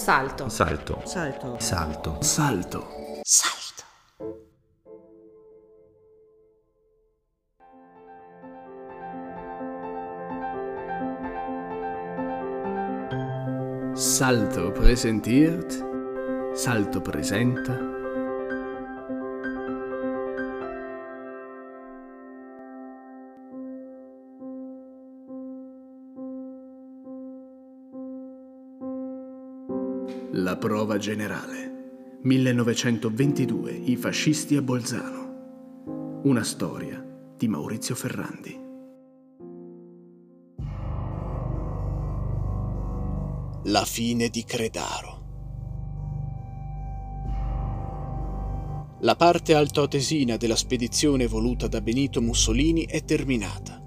Salto. Salto. Salto. Salto. Salto. Salto. Salto präsentiert. Salto presenta. Prova generale. 1922. I fascisti a Bolzano. Una storia di Maurizio Ferrandi. La fine di Credaro. La parte altoatesina della spedizione voluta da Benito Mussolini è terminata.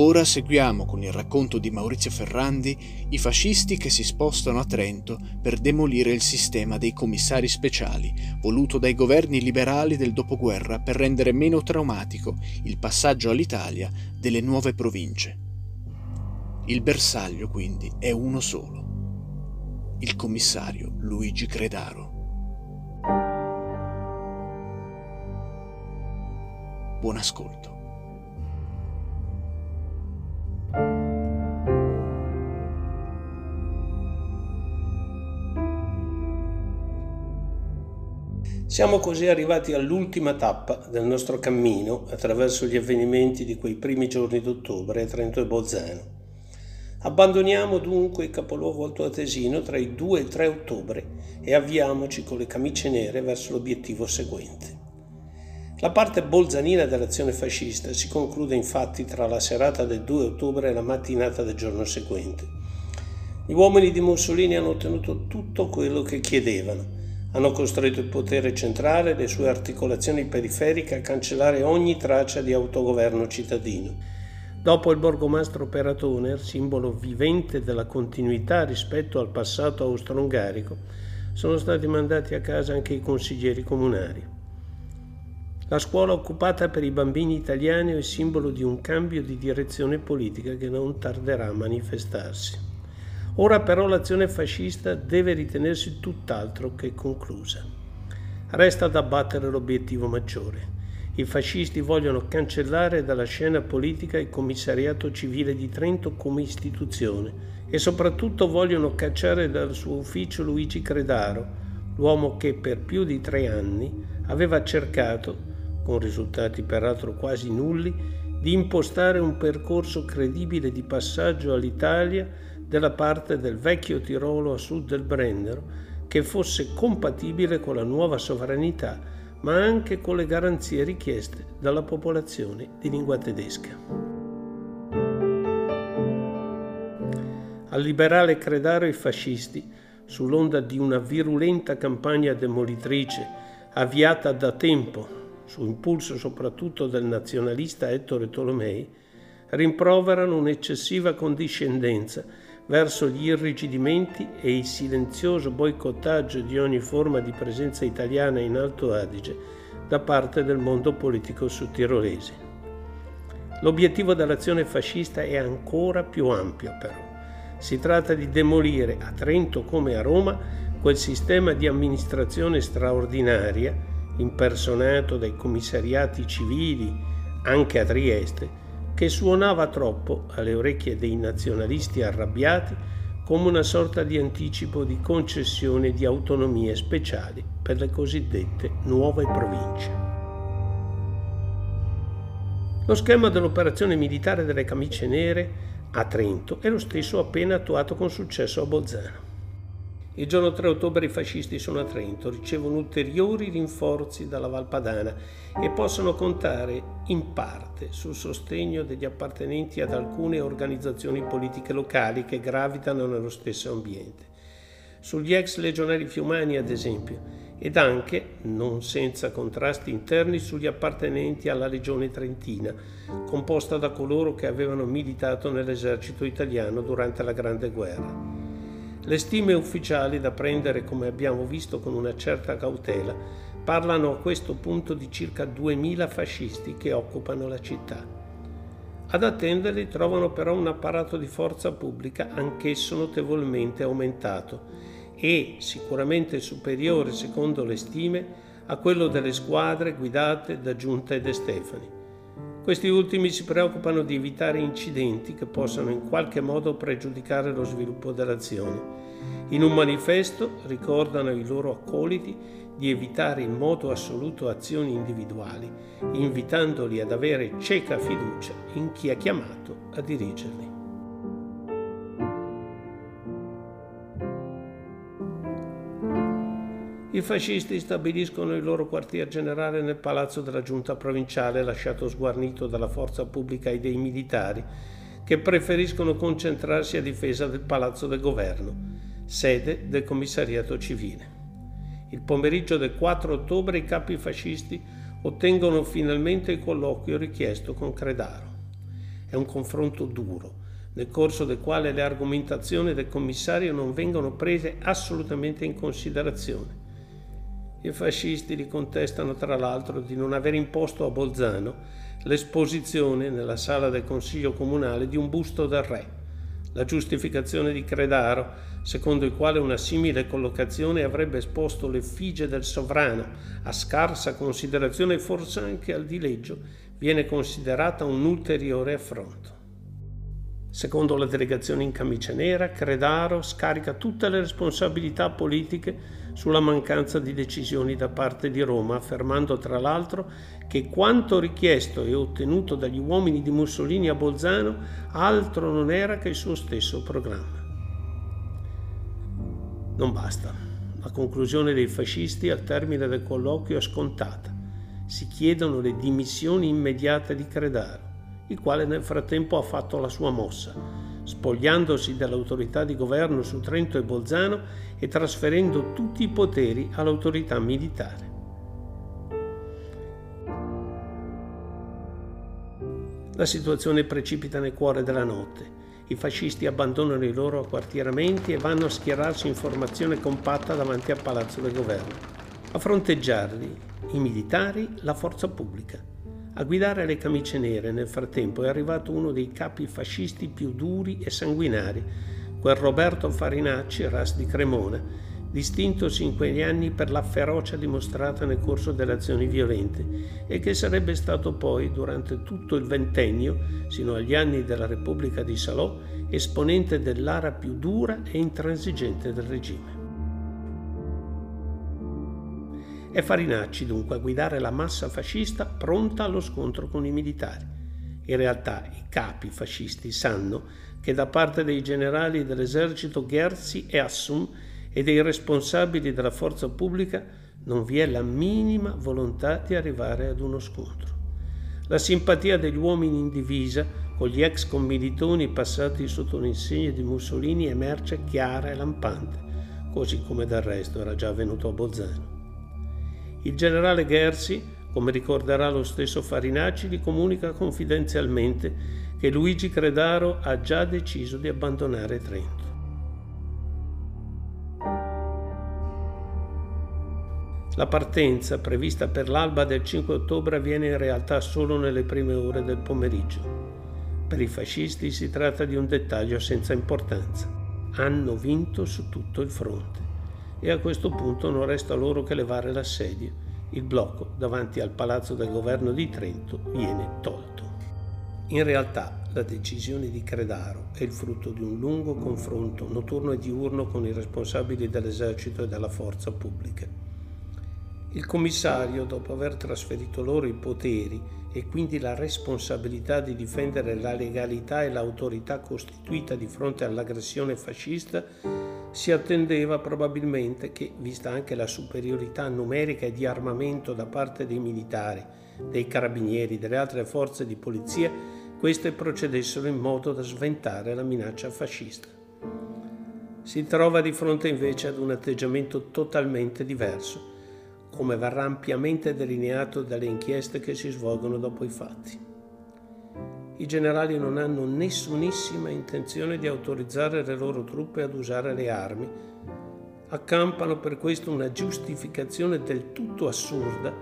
Ora seguiamo con il racconto di Maurizio Ferrandi i fascisti che si spostano a Trento per demolire il sistema dei commissari speciali voluto dai governi liberali del dopoguerra per rendere meno traumatico il passaggio all'Italia delle nuove province. Il bersaglio quindi è uno solo, il commissario Luigi Credaro. Buon ascolto. Siamo così arrivati all'ultima tappa del nostro cammino attraverso gli avvenimenti di quei primi giorni d'ottobre a Trento e Bolzano. Abbandoniamo dunque il capoluogo altoatesino tra il 2 e il 3 ottobre e avviamoci con le camicie nere verso l'obiettivo seguente. La parte bolzanina dell'azione fascista si conclude infatti tra la serata del 2 ottobre e la mattinata del giorno seguente. Gli uomini di Mussolini hanno ottenuto tutto quello che chiedevano hanno costretto il potere centrale e le sue articolazioni periferiche a cancellare ogni traccia di autogoverno cittadino. Dopo il borgomastro Peratoner, simbolo vivente della continuità rispetto al passato austro-ungarico, sono stati mandati a casa anche i consiglieri comunali. La scuola occupata per i bambini italiani è il simbolo di un cambio di direzione politica che non tarderà a manifestarsi. Ora però l'azione fascista deve ritenersi tutt'altro che conclusa. Resta da battere l'obiettivo maggiore. I fascisti vogliono cancellare dalla scena politica il commissariato civile di Trento come istituzione e soprattutto vogliono cacciare dal suo ufficio Luigi Credaro, l'uomo che per più di tre anni aveva cercato, con risultati peraltro quasi nulli, di impostare un percorso credibile di passaggio all'Italia della parte del vecchio Tirolo a sud del Brennero che fosse compatibile con la nuova sovranità, ma anche con le garanzie richieste dalla popolazione di lingua tedesca. Al liberale Credaro i fascisti, sull'onda di una virulenta campagna demolitrice avviata da tempo, su impulso soprattutto del nazionalista Ettore Tolomei, rimproverano un'eccessiva condiscendenza verso gli irrigidimenti e il silenzioso boicottaggio di ogni forma di presenza italiana in Alto Adige da parte del mondo politico sudtirolese. L'obiettivo dell'azione fascista è ancora più ampio però. Si tratta di demolire a Trento come a Roma quel sistema di amministrazione straordinaria, impersonato dai commissariati civili, anche a Trieste, che suonava troppo alle orecchie dei nazionalisti arrabbiati come una sorta di anticipo di concessione di autonomie speciali per le cosiddette nuove province. Lo schema dell'operazione militare delle camicie nere a Trento è lo stesso appena attuato con successo a Bolzano. Il giorno 3 ottobre i fascisti sono a Trento, ricevono ulteriori rinforzi dalla Valpadana e possono contare in parte sul sostegno degli appartenenti ad alcune organizzazioni politiche locali che gravitano nello stesso ambiente. Sugli ex legionari fiumani, ad esempio, ed anche, non senza contrasti interni, sugli appartenenti alla Legione Trentina, composta da coloro che avevano militato nell'esercito italiano durante la Grande Guerra. Le stime ufficiali, da prendere come abbiamo visto con una certa cautela, parlano a questo punto di circa 2000 fascisti che occupano la città. Ad attenderli trovano però un apparato di forza pubblica anch'esso notevolmente aumentato e sicuramente superiore secondo le stime a quello delle squadre guidate da Giunta e De Stefani. Questi ultimi si preoccupano di evitare incidenti che possano in qualche modo pregiudicare lo sviluppo dell'azione. In un manifesto ricordano ai loro accoliti di evitare in modo assoluto azioni individuali, invitandoli ad avere cieca fiducia in chi è chiamato a dirigerli. I fascisti stabiliscono il loro quartier generale nel palazzo della giunta provinciale lasciato sguarnito dalla forza pubblica e dei militari che preferiscono concentrarsi a difesa del palazzo del governo, sede del commissariato civile. Il pomeriggio del 4 ottobre i capi fascisti ottengono finalmente il colloquio richiesto con Credaro. È un confronto duro, nel corso del quale le argomentazioni del commissario non vengono prese assolutamente in considerazione i fascisti gli contestano tra l'altro di non aver imposto a Bolzano l'esposizione nella sala del Consiglio Comunale di un busto del re. La giustificazione di Credaro, secondo il quale una simile collocazione avrebbe esposto l'effigie del sovrano a scarsa considerazione e forse anche al dileggio, viene considerata un ulteriore affronto. Secondo la delegazione in camicia nera, Credaro scarica tutte le responsabilità politiche sulla mancanza di decisioni da parte di Roma, affermando tra l'altro che quanto richiesto e ottenuto dagli uomini di Mussolini a Bolzano altro non era che il suo stesso programma. Non basta. La conclusione dei fascisti al termine del colloquio è scontata. Si chiedono le dimissioni immediate di Credaro, il quale nel frattempo ha fatto la sua mossa spogliandosi dell'autorità di governo su Trento e Bolzano e trasferendo tutti i poteri all'autorità militare. La situazione precipita nel cuore della notte. I fascisti abbandonano i loro acquartieramenti e vanno a schierarsi in formazione compatta davanti al palazzo del governo. A fronteggiarli i militari, la forza pubblica. A guidare le camicie nere nel frattempo è arrivato uno dei capi fascisti più duri e sanguinari, quel Roberto Farinacci, ras di Cremona, distintosi in quegli anni per la ferocia dimostrata nel corso delle azioni violente e che sarebbe stato poi, durante tutto il ventennio, sino agli anni della Repubblica di Salò, esponente dell'ara più dura e intransigente del regime. È Farinacci dunque a guidare la massa fascista pronta allo scontro con i militari. In realtà i capi fascisti sanno che da parte dei generali dell'esercito Gherzi e Assum e dei responsabili della forza pubblica non vi è la minima volontà di arrivare ad uno scontro. La simpatia degli uomini in divisa con gli ex commilitoni passati sotto l'insegna di Mussolini emerge chiara e lampante, così come del resto era già avvenuto a Bolzano. Il generale Gersi, come ricorderà lo stesso Farinacci, gli comunica confidenzialmente che Luigi Credaro ha già deciso di abbandonare Trento. La partenza, prevista per l'alba del 5 ottobre, avviene in realtà solo nelle prime ore del pomeriggio. Per i fascisti si tratta di un dettaglio senza importanza. Hanno vinto su tutto il fronte e a questo punto non resta loro che levare l'assedio. Il blocco davanti al palazzo del governo di Trento viene tolto. In realtà la decisione di Credaro è il frutto di un lungo confronto notturno e diurno con i responsabili dell'esercito e della forza pubblica. Il commissario, dopo aver trasferito loro i poteri e quindi la responsabilità di difendere la legalità e l'autorità costituita di fronte all'aggressione fascista, si attendeva probabilmente che, vista anche la superiorità numerica e di armamento da parte dei militari, dei carabinieri, delle altre forze di polizia, queste procedessero in modo da sventare la minaccia fascista. Si trova di fronte invece ad un atteggiamento totalmente diverso, come verrà ampiamente delineato dalle inchieste che si svolgono dopo i fatti. I generali non hanno nessunissima intenzione di autorizzare le loro truppe ad usare le armi. Accampano per questo una giustificazione del tutto assurda,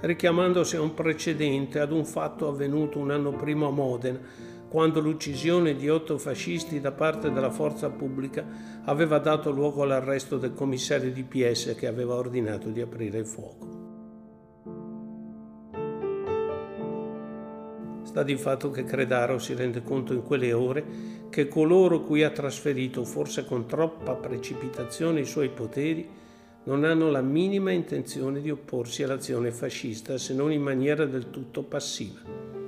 richiamandosi a un precedente, ad un fatto avvenuto un anno prima a Modena, quando l'uccisione di otto fascisti da parte della forza pubblica aveva dato luogo all'arresto del commissario di PS che aveva ordinato di aprire il fuoco. Sta di fatto che Credaro si rende conto in quelle ore che coloro cui ha trasferito, forse con troppa precipitazione, i suoi poteri, non hanno la minima intenzione di opporsi all'azione fascista se non in maniera del tutto passiva.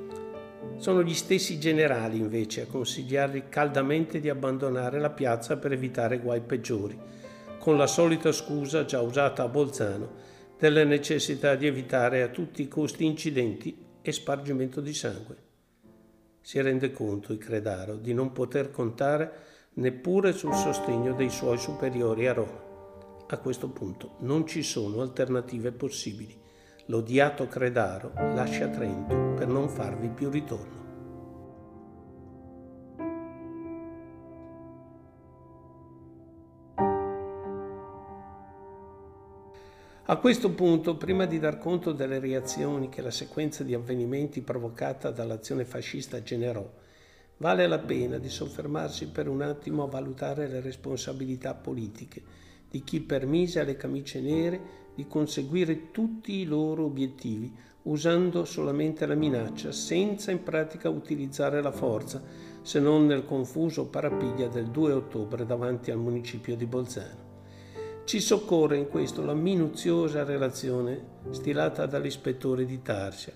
Sono gli stessi generali invece a consigliargli caldamente di abbandonare la piazza per evitare guai peggiori, con la solita scusa già usata a Bolzano della necessità di evitare a tutti i costi incidenti e spargimento di sangue. Si rende conto, il Credaro, di non poter contare neppure sul sostegno dei suoi superiori a Roma. A questo punto non ci sono alternative possibili. L'odiato Credaro lascia Trento per non farvi più ritorno. A questo punto, prima di dar conto delle reazioni che la sequenza di avvenimenti provocata dall'azione fascista generò, vale la pena di soffermarsi per un attimo a valutare le responsabilità politiche di chi permise alle camicie nere di conseguire tutti i loro obiettivi usando solamente la minaccia, senza in pratica utilizzare la forza, se non nel confuso parapiglia del 2 ottobre davanti al municipio di Bolzano. Ci soccorre in questo la minuziosa relazione stilata dall'ispettore di Tarsia,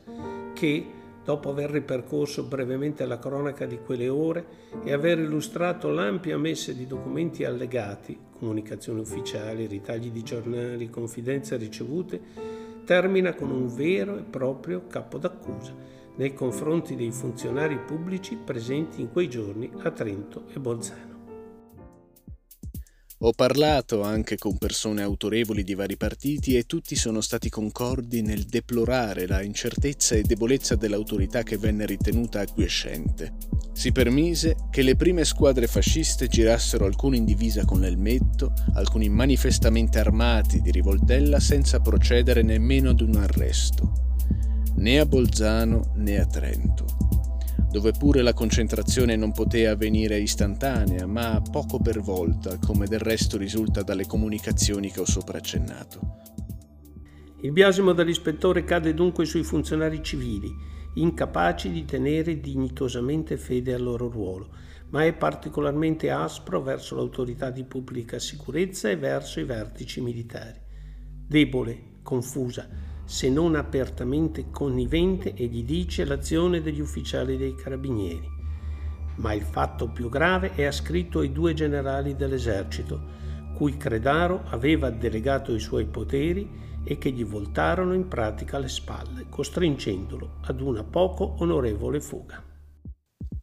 che, dopo aver ripercorso brevemente la cronaca di quelle ore e aver illustrato l'ampia messe di documenti allegati, comunicazioni ufficiali, ritagli di giornali, confidenze ricevute, termina con un vero e proprio capo d'accusa nei confronti dei funzionari pubblici presenti in quei giorni a Trento e Bolzano. Ho parlato anche con persone autorevoli di vari partiti e tutti sono stati concordi nel deplorare la incertezza e debolezza dell'autorità che venne ritenuta acquiescente. Si permise che le prime squadre fasciste girassero alcuni in divisa con l'elmetto, alcuni manifestamente armati di rivoltella senza procedere nemmeno ad un arresto, né a Bolzano né a Trento dove pure la concentrazione non poteva avvenire istantanea, ma poco per volta, come del resto risulta dalle comunicazioni che ho sopra accennato. Il biasimo dell'ispettore cade dunque sui funzionari civili, incapaci di tenere dignitosamente fede al loro ruolo, ma è particolarmente aspro verso l'autorità di pubblica sicurezza e verso i vertici militari. Debole, confusa, se non apertamente connivente e gli dice l'azione degli ufficiali dei carabinieri. Ma il fatto più grave è ascritto ai due generali dell'esercito, cui Credaro aveva delegato i suoi poteri e che gli voltarono in pratica le spalle, costringendolo ad una poco onorevole fuga.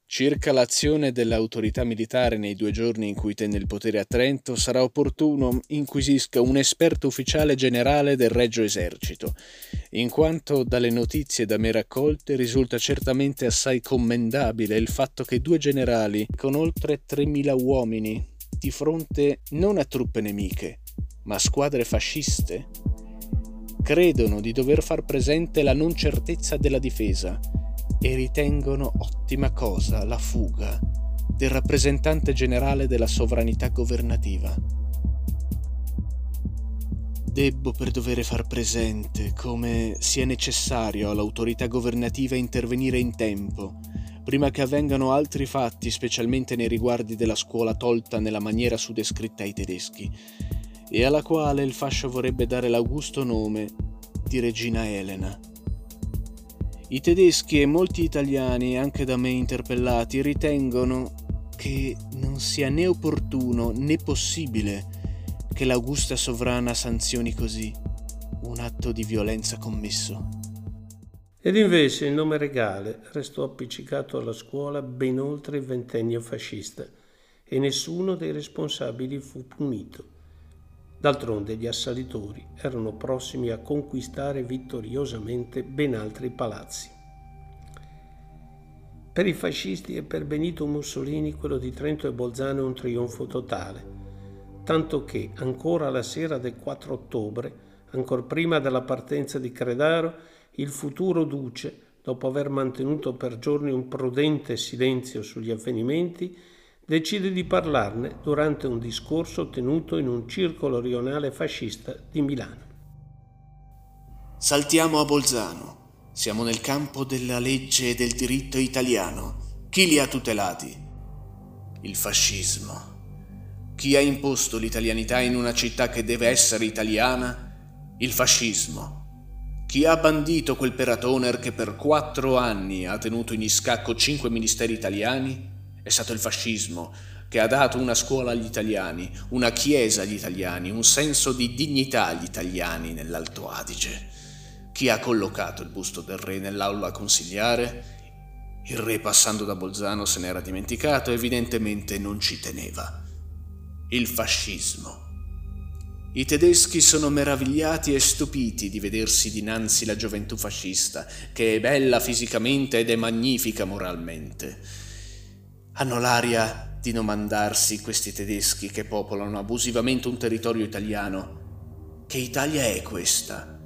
Circa l'azione dell'autorità militare nei due giorni in cui tenne il potere a Trento, sarà opportuno inquisisca un esperto ufficiale generale del Regio Esercito, in quanto dalle notizie da me raccolte risulta certamente assai commendabile il fatto che due generali, con oltre 3.000 uomini, di fronte non a truppe nemiche, ma a squadre fasciste, credono di dover far presente la non certezza della difesa e ritengono ottima cosa la fuga del rappresentante generale della sovranità governativa. Debbo per dovere far presente come sia necessario all'autorità governativa intervenire in tempo, prima che avvengano altri fatti, specialmente nei riguardi della scuola tolta nella maniera su descritta ai tedeschi, e alla quale il fascio vorrebbe dare l'augusto nome di Regina Elena. I tedeschi e molti italiani, anche da me interpellati, ritengono che non sia né opportuno né possibile che l'augusta sovrana sanzioni così un atto di violenza commesso. Ed invece il nome regale restò appiccicato alla scuola ben oltre il ventennio fascista e nessuno dei responsabili fu punito. D'altronde gli assalitori erano prossimi a conquistare vittoriosamente ben altri palazzi. Per i fascisti e per Benito Mussolini quello di Trento e Bolzano è un trionfo totale, tanto che ancora la sera del 4 ottobre, ancor prima della partenza di Credaro, il futuro duce, dopo aver mantenuto per giorni un prudente silenzio sugli avvenimenti, decide di parlarne durante un discorso tenuto in un circolo rionale fascista di Milano. Saltiamo a Bolzano. Siamo nel campo della legge e del diritto italiano. Chi li ha tutelati? Il fascismo. Chi ha imposto l'italianità in una città che deve essere italiana? Il fascismo. Chi ha bandito quel peratoner che per quattro anni ha tenuto in iscacco cinque ministeri italiani? È stato il fascismo che ha dato una scuola agli italiani, una chiesa agli italiani, un senso di dignità agli italiani nell'Alto Adige. Chi ha collocato il busto del re nell'aula consigliare? Il re passando da Bolzano se n'era dimenticato, evidentemente non ci teneva il fascismo. I tedeschi sono meravigliati e stupiti di vedersi dinanzi la gioventù fascista, che è bella fisicamente ed è magnifica moralmente. Hanno l'aria di non mandarsi questi tedeschi che popolano abusivamente un territorio italiano. Che Italia è questa?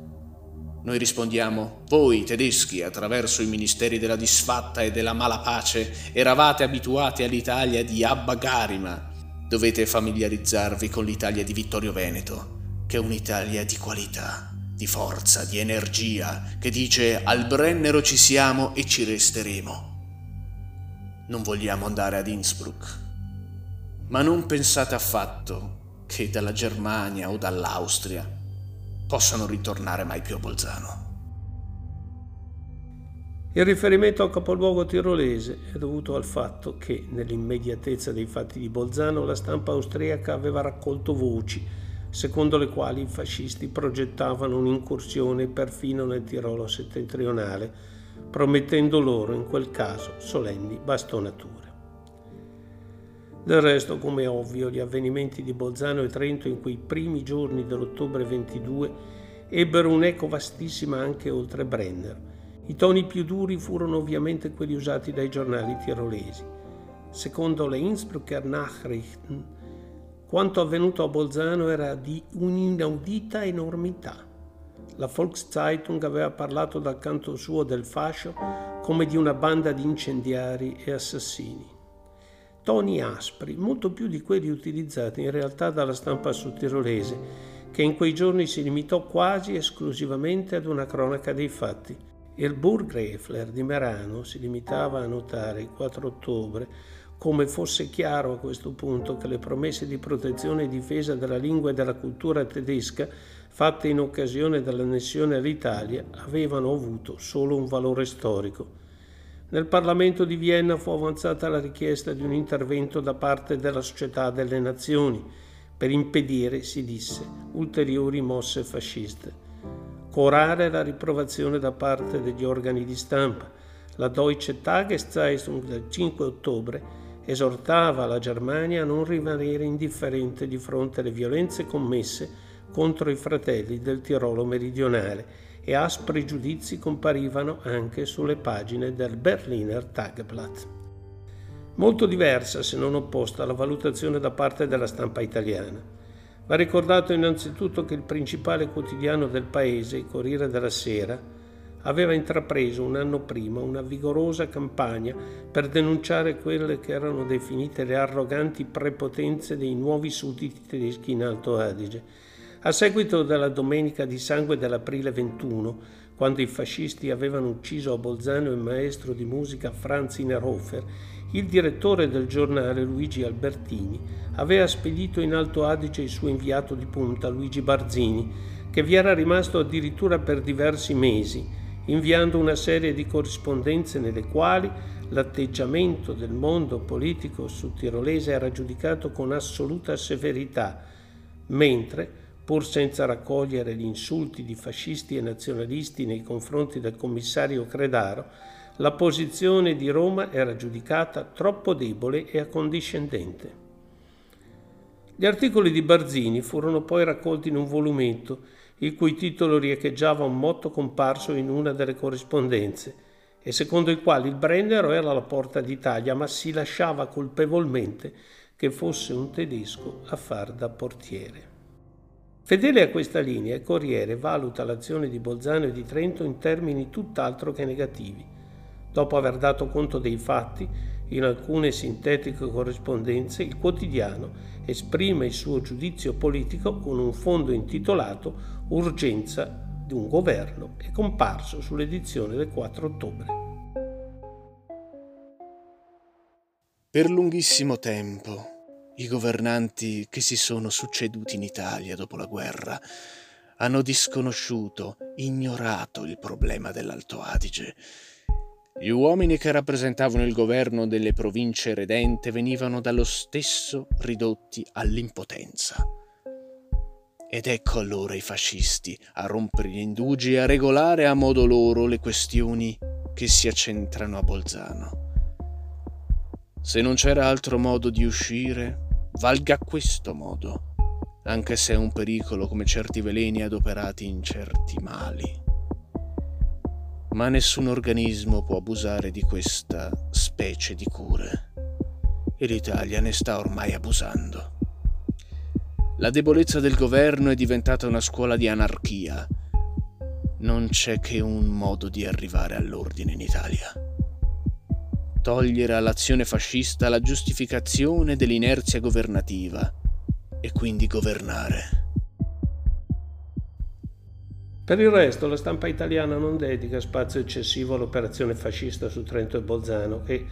Noi rispondiamo, voi tedeschi, attraverso i ministeri della disfatta e della malapace, eravate abituati all'Italia di Abba Garima, Dovete familiarizzarvi con l'Italia di Vittorio Veneto, che è un'Italia di qualità, di forza, di energia, che dice al Brennero ci siamo e ci resteremo. Non vogliamo andare ad Innsbruck, ma non pensate affatto che dalla Germania o dall'Austria possano ritornare mai più a Bolzano. Il riferimento al capoluogo tirolese è dovuto al fatto che, nell'immediatezza dei fatti di Bolzano, la stampa austriaca aveva raccolto voci secondo le quali i fascisti progettavano un'incursione perfino nel Tirolo settentrionale, promettendo loro in quel caso solenni bastonature. Del resto, come è ovvio, gli avvenimenti di Bolzano e Trento in quei primi giorni dell'ottobre 22 ebbero un'eco vastissima anche oltre Brenner i toni più duri furono ovviamente quelli usati dai giornali tirolesi. Secondo le Innsbrucker Nachrichten, quanto avvenuto a Bolzano era di un'inaudita enormità. La Volkszeitung aveva parlato dal canto suo del fascio come di una banda di incendiari e assassini. Toni aspri, molto più di quelli utilizzati in realtà dalla stampa sudtirolese, che in quei giorni si limitò quasi esclusivamente ad una cronaca dei fatti. Il Burggrefler di Merano si limitava a notare il 4 ottobre come fosse chiaro a questo punto che le promesse di protezione e difesa della lingua e della cultura tedesca fatte in occasione dell'annessione all'Italia avevano avuto solo un valore storico. Nel Parlamento di Vienna fu avanzata la richiesta di un intervento da parte della Società delle Nazioni per impedire, si disse, ulteriori mosse fasciste corare la riprovazione da parte degli organi di stampa. La Deutsche Tageszeitung del 5 ottobre esortava la Germania a non rimanere indifferente di fronte alle violenze commesse contro i fratelli del Tirolo meridionale e aspri giudizi comparivano anche sulle pagine del Berliner Tageblatt. Molto diversa, se non opposta, la valutazione da parte della stampa italiana. Va ricordato innanzitutto che il principale quotidiano del paese, il Corriere della Sera, aveva intrapreso un anno prima una vigorosa campagna per denunciare quelle che erano definite le arroganti prepotenze dei nuovi sudditi tedeschi in Alto Adige. A seguito della Domenica di Sangue dell'aprile 21, quando i fascisti avevano ucciso a Bolzano il maestro di musica Franz Innerhofer, il direttore del giornale Luigi Albertini aveva spedito in Alto Adige il suo inviato di punta Luigi Barzini, che vi era rimasto addirittura per diversi mesi, inviando una serie di corrispondenze nelle quali l'atteggiamento del mondo politico sudtirolese era giudicato con assoluta severità, mentre, pur senza raccogliere gli insulti di fascisti e nazionalisti nei confronti del commissario Credaro, la posizione di Roma era giudicata troppo debole e accondiscendente. Gli articoli di Barzini furono poi raccolti in un volumetto, il cui titolo riecheggiava un motto comparso in una delle corrispondenze, e secondo il quale il Brennero era alla porta d'Italia, ma si lasciava colpevolmente che fosse un tedesco a far da portiere. Fedele a questa linea, il Corriere valuta l'azione di Bolzano e di Trento in termini tutt'altro che negativi Dopo aver dato conto dei fatti, in alcune sintetiche corrispondenze, il quotidiano esprime il suo giudizio politico con un fondo intitolato Urgenza di un governo e comparso sull'edizione del 4 ottobre. Per lunghissimo tempo i governanti che si sono succeduti in Italia dopo la guerra hanno disconosciuto, ignorato il problema dell'Alto Adige gli uomini che rappresentavano il governo delle province redente venivano dallo stesso ridotti all'impotenza. Ed ecco allora i fascisti a rompere gli indugi e a regolare a modo loro le questioni che si accentrano a Bolzano. Se non c'era altro modo di uscire, valga questo modo, anche se è un pericolo come certi veleni adoperati in certi mali ma nessun organismo può abusare di questa specie di cure. E l'Italia ne sta ormai abusando. La debolezza del governo è diventata una scuola di anarchia. Non c'è che un modo di arrivare all'ordine in Italia. Togliere all'azione fascista la giustificazione dell'inerzia governativa e quindi governare. Per il resto la stampa italiana non dedica spazio eccessivo all'operazione fascista su Trento e Bolzano che,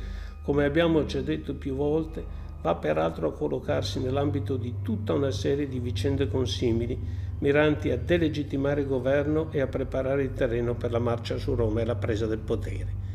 come abbiamo già detto più volte, va peraltro a collocarsi nell'ambito di tutta una serie di vicende consimili miranti a delegittimare il governo e a preparare il terreno per la marcia su Roma e la presa del potere.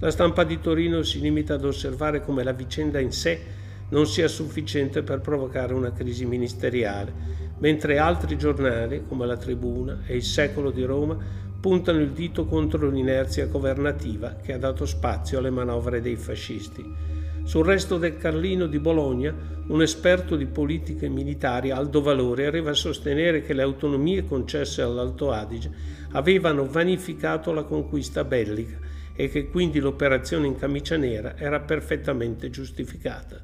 La stampa di Torino si limita ad osservare come la vicenda in sé non sia sufficiente per provocare una crisi ministeriale mentre altri giornali, come la Tribuna e il Secolo di Roma, puntano il dito contro l'inerzia governativa che ha dato spazio alle manovre dei fascisti. Sul resto del Carlino di Bologna, un esperto di politiche militari, Aldo Valore, arriva a sostenere che le autonomie concesse all'Alto Adige avevano vanificato la conquista bellica e che quindi l'operazione in camicia nera era perfettamente giustificata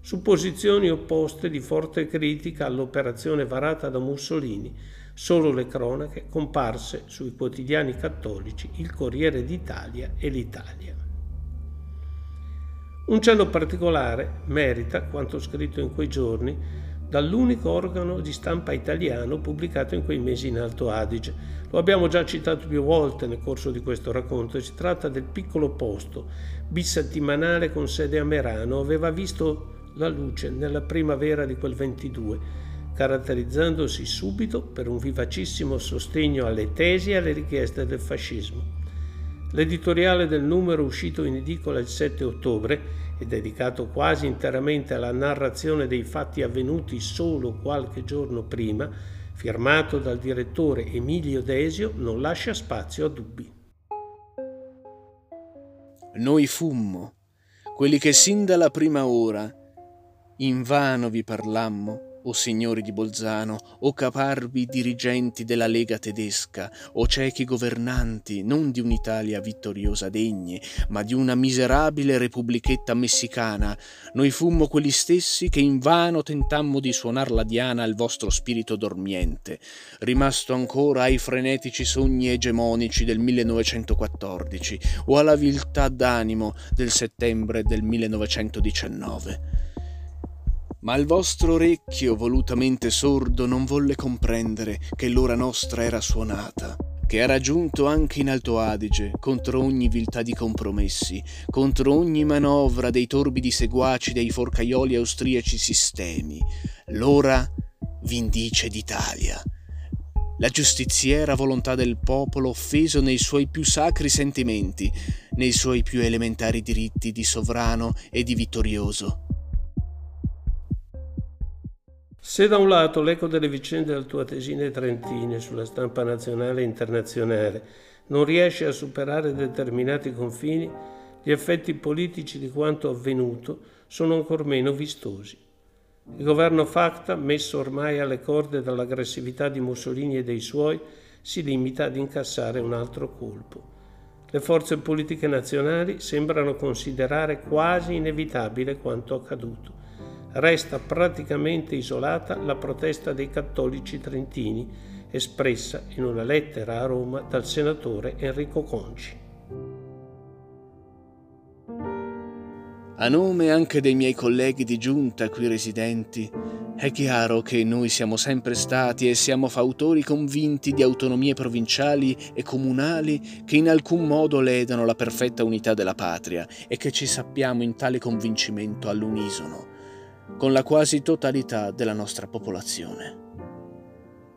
su posizioni opposte di forte critica all'operazione varata da Mussolini, solo le cronache comparse sui quotidiani cattolici Il Corriere d'Italia e l'Italia. Un cenno particolare merita quanto scritto in quei giorni dall'unico organo di stampa italiano pubblicato in quei mesi in Alto Adige. Lo abbiamo già citato più volte nel corso di questo racconto, si tratta del piccolo posto, bisettimanale con sede a Merano, aveva visto la luce nella primavera di quel 22, caratterizzandosi subito per un vivacissimo sostegno alle tesi e alle richieste del fascismo. L'editoriale del numero uscito in edicola il 7 ottobre e dedicato quasi interamente alla narrazione dei fatti avvenuti solo qualche giorno prima, firmato dal direttore Emilio Desio, non lascia spazio a dubbi. Noi fummo, quelli che sin dalla prima ora Invano vi parlammo, o signori di Bolzano, o caparbi dirigenti della Lega tedesca, o ciechi governanti, non di un'Italia vittoriosa degne, ma di una miserabile repubblichetta messicana, noi fummo quelli stessi che invano tentammo di suonar la diana al vostro spirito dormiente, rimasto ancora ai frenetici sogni egemonici del 1914 o alla viltà d'animo del settembre del 1919 ma il vostro orecchio volutamente sordo non volle comprendere che l'ora nostra era suonata, che era giunto anche in Alto Adige contro ogni viltà di compromessi, contro ogni manovra dei torbidi seguaci dei forcaioli austriaci sistemi. L'ora vindice d'Italia. La giustiziera volontà del popolo offeso nei suoi più sacri sentimenti, nei suoi più elementari diritti di sovrano e di vittorioso se da un lato l'eco delle vicende altoatesine e trentine sulla stampa nazionale e internazionale non riesce a superare determinati confini, gli effetti politici di quanto avvenuto sono ancor meno vistosi. Il governo Facta, messo ormai alle corde dall'aggressività di Mussolini e dei suoi, si limita ad incassare un altro colpo. Le forze politiche nazionali sembrano considerare quasi inevitabile quanto accaduto resta praticamente isolata la protesta dei cattolici trentini, espressa in una lettera a Roma dal senatore Enrico Conci. A nome anche dei miei colleghi di giunta qui residenti, è chiaro che noi siamo sempre stati e siamo fautori convinti di autonomie provinciali e comunali che in alcun modo ledano la perfetta unità della patria e che ci sappiamo in tale convincimento all'unisono, con la quasi totalità della nostra popolazione.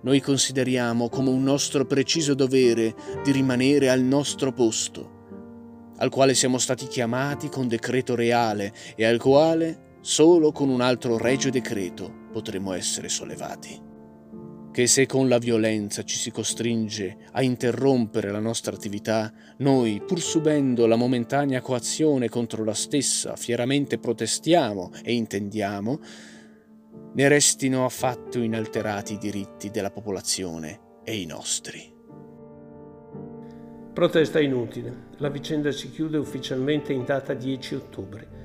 Noi consideriamo come un nostro preciso dovere di rimanere al nostro posto, al quale siamo stati chiamati con decreto reale e al quale solo con un altro regio decreto potremo essere sollevati. Che se con la violenza ci si costringe a interrompere la nostra attività, noi, pur subendo la momentanea coazione contro la stessa, fieramente protestiamo e intendiamo, ne restino affatto inalterati i diritti della popolazione e i nostri. Protesta inutile. La vicenda si chiude ufficialmente in data 10 ottobre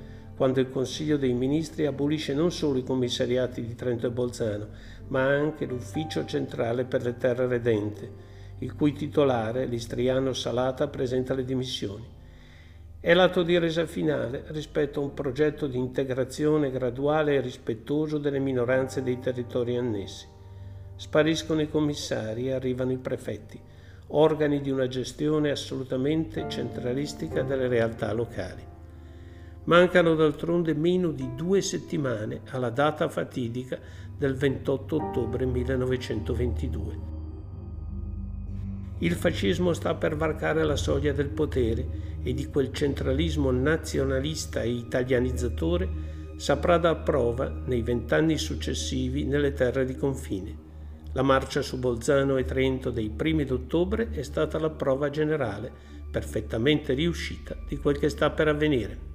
quando il Consiglio dei Ministri abolisce non solo i commissariati di Trento e Bolzano, ma anche l'Ufficio Centrale per le Terre Redente, il cui titolare, l'istriano Salata, presenta le dimissioni. È l'atto di resa finale rispetto a un progetto di integrazione graduale e rispettoso delle minoranze dei territori annessi. Spariscono i commissari e arrivano i prefetti, organi di una gestione assolutamente centralistica delle realtà locali. Mancano d'altronde meno di due settimane alla data fatidica del 28 ottobre 1922. Il fascismo sta per varcare la soglia del potere e di quel centralismo nazionalista e italianizzatore saprà dar prova nei vent'anni successivi nelle terre di confine. La marcia su Bolzano e Trento dei primi d'ottobre è stata la prova generale, perfettamente riuscita, di quel che sta per avvenire.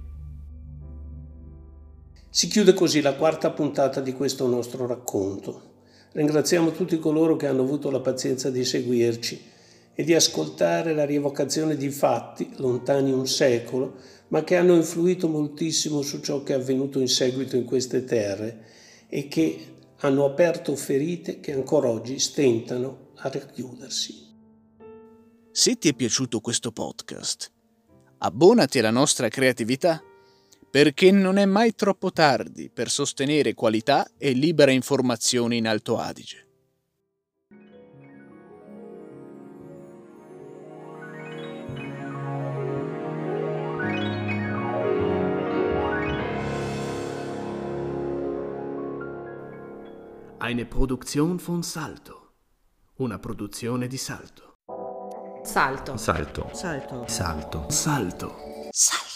Si chiude così la quarta puntata di questo nostro racconto. Ringraziamo tutti coloro che hanno avuto la pazienza di seguirci e di ascoltare la rievocazione di fatti lontani un secolo, ma che hanno influito moltissimo su ciò che è avvenuto in seguito in queste terre e che hanno aperto ferite che ancora oggi stentano a racchiudersi. Se ti è piaciuto questo podcast, abbonati alla nostra creatività perché non è mai troppo tardi per sostenere qualità e libera informazione in Alto Adige. Eine Produktion von Salto. Una produzione di Salto. Salto. Salto. Salto. Salto. Salto. Salto.